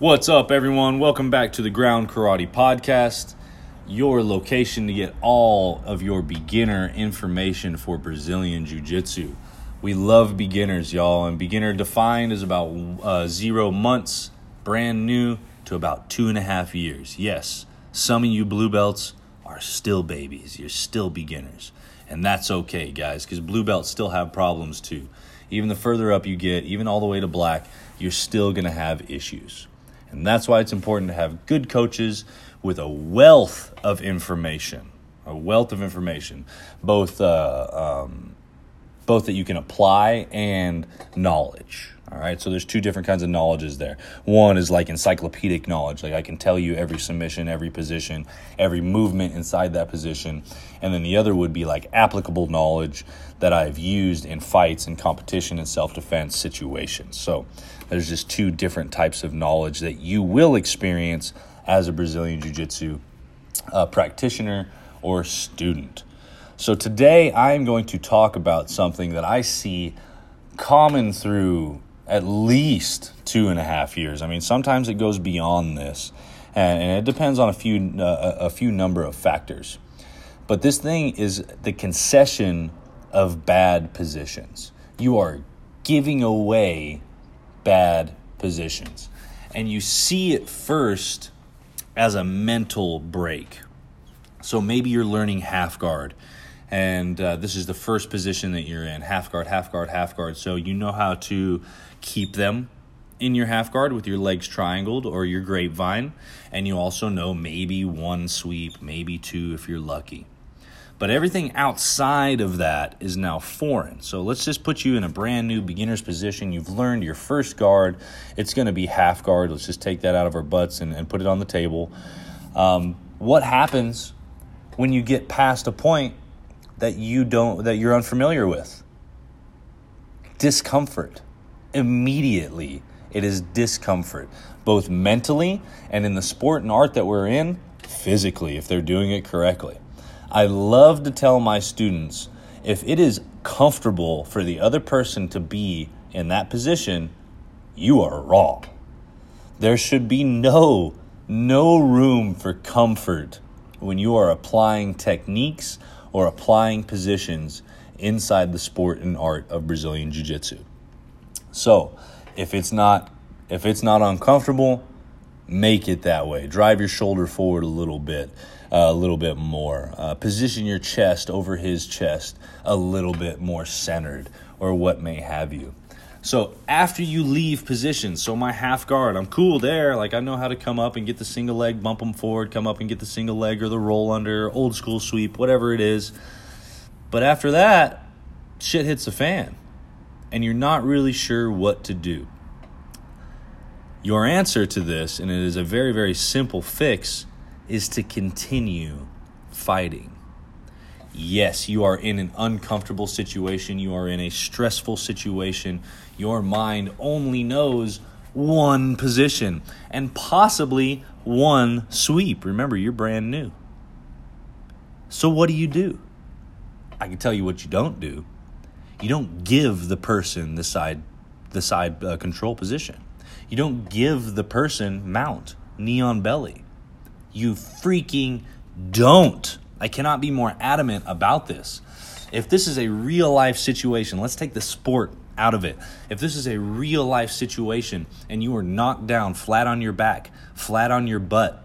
What's up, everyone? Welcome back to the Ground Karate Podcast, your location to get all of your beginner information for Brazilian Jiu Jitsu. We love beginners, y'all, and beginner defined is about uh, zero months, brand new, to about two and a half years. Yes, some of you blue belts are still babies, you're still beginners, and that's okay, guys, because blue belts still have problems too. Even the further up you get, even all the way to black, you're still going to have issues. And that's why it's important to have good coaches with a wealth of information, a wealth of information, both uh, um, both that you can apply and knowledge. All right, so there's two different kinds of knowledges there. One is like encyclopedic knowledge, like I can tell you every submission, every position, every movement inside that position. And then the other would be like applicable knowledge that I've used in fights and competition and self defense situations. So there's just two different types of knowledge that you will experience as a Brazilian Jiu Jitsu uh, practitioner or student. So today I'm going to talk about something that I see common through at least two and a half years. I mean, sometimes it goes beyond this, and, and it depends on a few uh, a few number of factors. But this thing is the concession of bad positions. You are giving away bad positions, and you see it first as a mental break. So maybe you're learning half guard and uh, this is the first position that you're in half guard half guard half guard so you know how to keep them in your half guard with your legs triangled or your grapevine and you also know maybe one sweep maybe two if you're lucky but everything outside of that is now foreign. So let's just put you in a brand new beginner's position. You've learned your first guard. It's going to be half guard. Let's just take that out of our butts and, and put it on the table. Um, what happens when you get past a point that you don't that you're unfamiliar with. Discomfort. Immediately, it is discomfort, both mentally and in the sport and art that we're in, physically if they're doing it correctly. I love to tell my students if it is comfortable for the other person to be in that position, you are wrong. There should be no no room for comfort when you are applying techniques or applying positions inside the sport and art of Brazilian Jiu Jitsu. So, if it's not if it's not uncomfortable, make it that way. Drive your shoulder forward a little bit, uh, a little bit more. Uh, position your chest over his chest a little bit more centered, or what may have you. So after you leave position, so my half guard, I'm cool there. Like I know how to come up and get the single leg, bump them forward, come up and get the single leg or the roll under, old school sweep, whatever it is. But after that, shit hits the fan and you're not really sure what to do. Your answer to this, and it is a very, very simple fix, is to continue fighting. Yes, you are in an uncomfortable situation. You are in a stressful situation. Your mind only knows one position and possibly one sweep. Remember, you're brand new. So, what do you do? I can tell you what you don't do. You don't give the person the side, the side uh, control position. You don't give the person mount, knee on belly. You freaking don't. I cannot be more adamant about this. If this is a real life situation, let's take the sport out of it. If this is a real life situation and you are knocked down flat on your back, flat on your butt,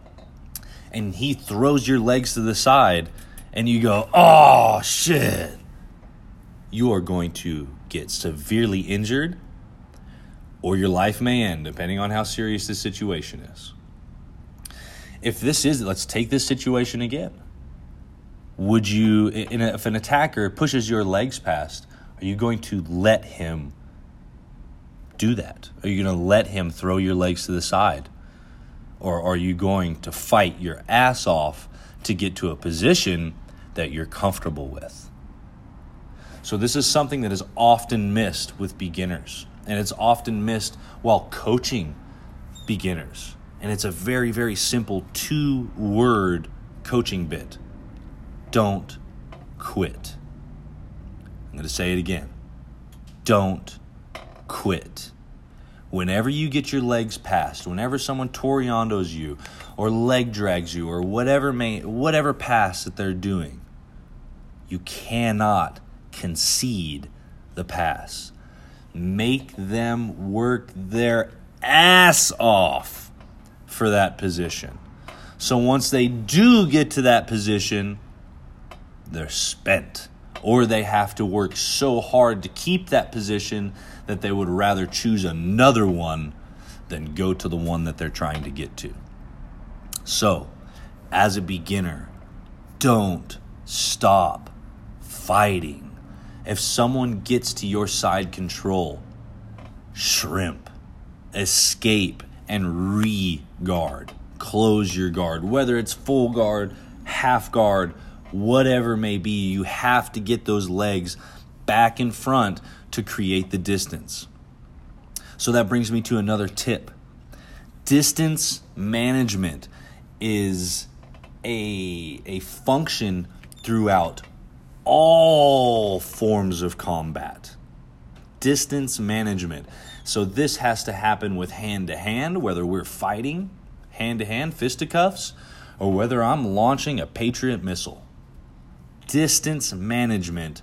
and he throws your legs to the side and you go, oh shit, you are going to get severely injured or your life may end, depending on how serious the situation is. If this is, let's take this situation again would you if an attacker pushes your legs past are you going to let him do that? Are you going to let him throw your legs to the side? Or are you going to fight your ass off to get to a position that you're comfortable with? So this is something that is often missed with beginners and it's often missed while coaching beginners. And it's a very very simple two word coaching bit don't quit. I'm going to say it again. Don't quit. whenever you get your legs passed, whenever someone toreandos you or leg drags you or whatever may whatever pass that they're doing, you cannot concede the pass. Make them work their ass off for that position. So once they do get to that position, they're spent. Or they have to work so hard to keep that position that they would rather choose another one than go to the one that they're trying to get to. So, as a beginner, don't stop fighting. If someone gets to your side control, shrimp, escape, and re guard. Close your guard. Whether it's full guard, half guard, whatever may be, you have to get those legs back in front to create the distance. So that brings me to another tip. Distance management is a, a function throughout all forms of combat. Distance management. So this has to happen with hand to hand, whether we're fighting hand to hand, fisticuffs, or whether I'm launching a Patriot missile. Distance management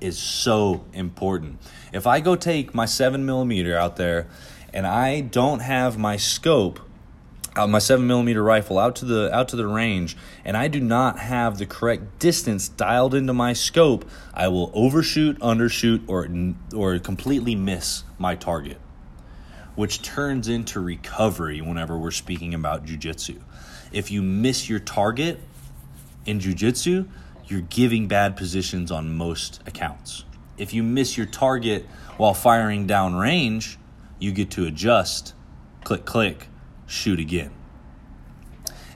is so important. If I go take my seven millimeter out there and I don't have my scope, uh, my seven millimeter rifle out to the out to the range, and I do not have the correct distance dialed into my scope, I will overshoot, undershoot, or or completely miss my target, which turns into recovery whenever we're speaking about jujitsu. If you miss your target in jujitsu, you're giving bad positions on most accounts. If you miss your target while firing down range, you get to adjust, click, click, shoot again.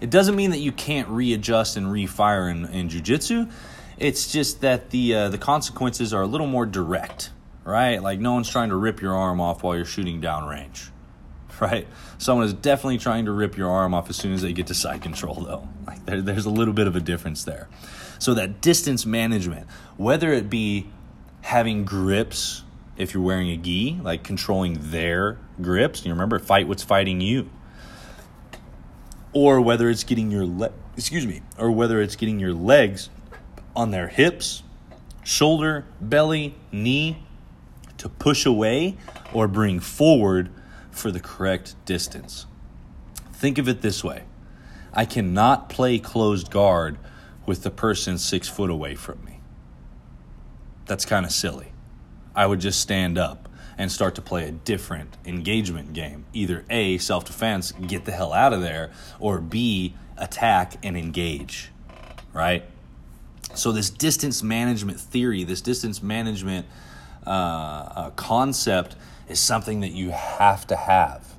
It doesn't mean that you can't readjust and refire in, in jujitsu. It's just that the uh, the consequences are a little more direct, right? Like no one's trying to rip your arm off while you're shooting down range, right? Someone is definitely trying to rip your arm off as soon as they get to side control, though. Like there, there's a little bit of a difference there. So that distance management, whether it be having grips if you're wearing a gi, like controlling their grips, you remember fight what's fighting you. Or whether it's getting your le- excuse me, or whether it's getting your legs on their hips, shoulder, belly, knee to push away or bring forward for the correct distance. Think of it this way I cannot play closed guard with the person six foot away from me. That's kind of silly. I would just stand up and start to play a different engagement game. Either A, self defense, get the hell out of there, or B, attack and engage, right? So, this distance management theory, this distance management uh, uh, concept is something that you have to have.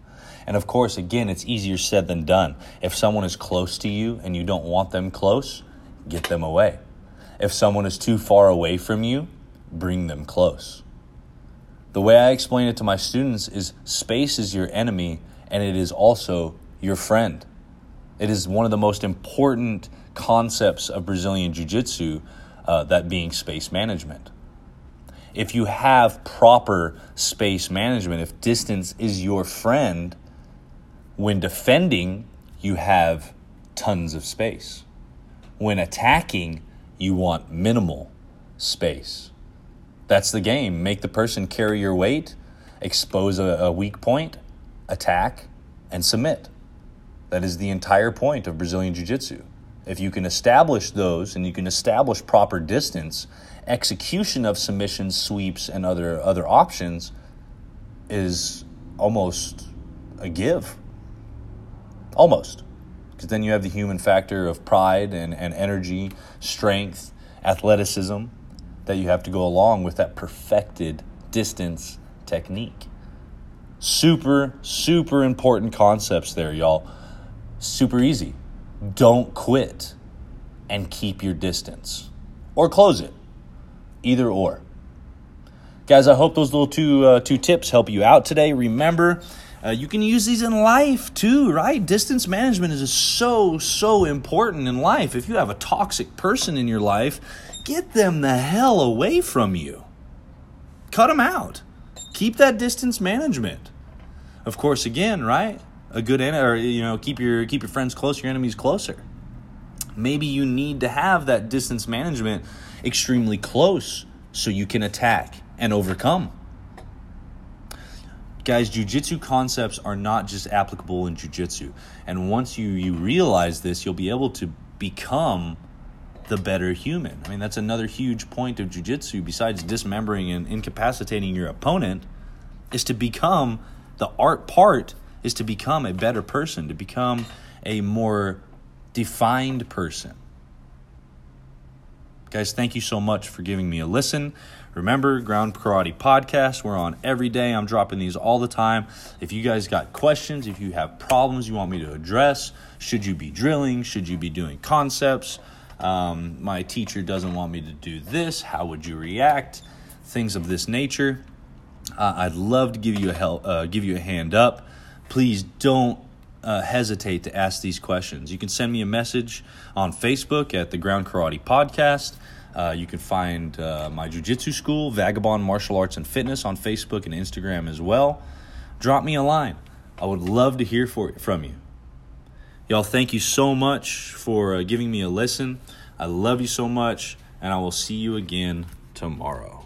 And of course, again, it's easier said than done. If someone is close to you and you don't want them close, get them away. If someone is too far away from you, bring them close. The way I explain it to my students is space is your enemy and it is also your friend. It is one of the most important concepts of Brazilian Jiu Jitsu, uh, that being space management. If you have proper space management, if distance is your friend, when defending, you have tons of space. When attacking, you want minimal space. That's the game. Make the person carry your weight, expose a, a weak point, attack, and submit. That is the entire point of Brazilian Jiu Jitsu. If you can establish those and you can establish proper distance, execution of submissions, sweeps, and other, other options is almost a give. Almost because then you have the human factor of pride and, and energy, strength, athleticism that you have to go along with that perfected distance technique. Super, super important concepts there, y'all. Super easy. Don't quit and keep your distance or close it. Either or. Guys, I hope those little two, uh, two tips help you out today. Remember, uh, you can use these in life too, right? Distance management is so, so important in life. If you have a toxic person in your life, get them the hell away from you. Cut them out. Keep that distance management. of course, again, right? A good en- or you know, keep your keep your friends close, your enemies closer. Maybe you need to have that distance management extremely close so you can attack and overcome. Guys, jujitsu concepts are not just applicable in jujitsu. And once you, you realize this, you'll be able to become the better human. I mean, that's another huge point of jujitsu, besides dismembering and incapacitating your opponent, is to become the art part is to become a better person, to become a more defined person. Guys, thank you so much for giving me a listen. Remember, Ground Karate Podcast. We're on every day. I'm dropping these all the time. If you guys got questions, if you have problems you want me to address, should you be drilling? Should you be doing concepts? Um, my teacher doesn't want me to do this. How would you react? Things of this nature. Uh, I'd love to give you a help, uh, give you a hand up. Please don't uh, hesitate to ask these questions. You can send me a message on Facebook at the Ground Karate Podcast. Uh, you can find uh, my Jiu-Jitsu school, Vagabond Martial Arts and Fitness, on Facebook and Instagram as well. Drop me a line. I would love to hear for, from you. Y'all, thank you so much for uh, giving me a listen. I love you so much, and I will see you again tomorrow.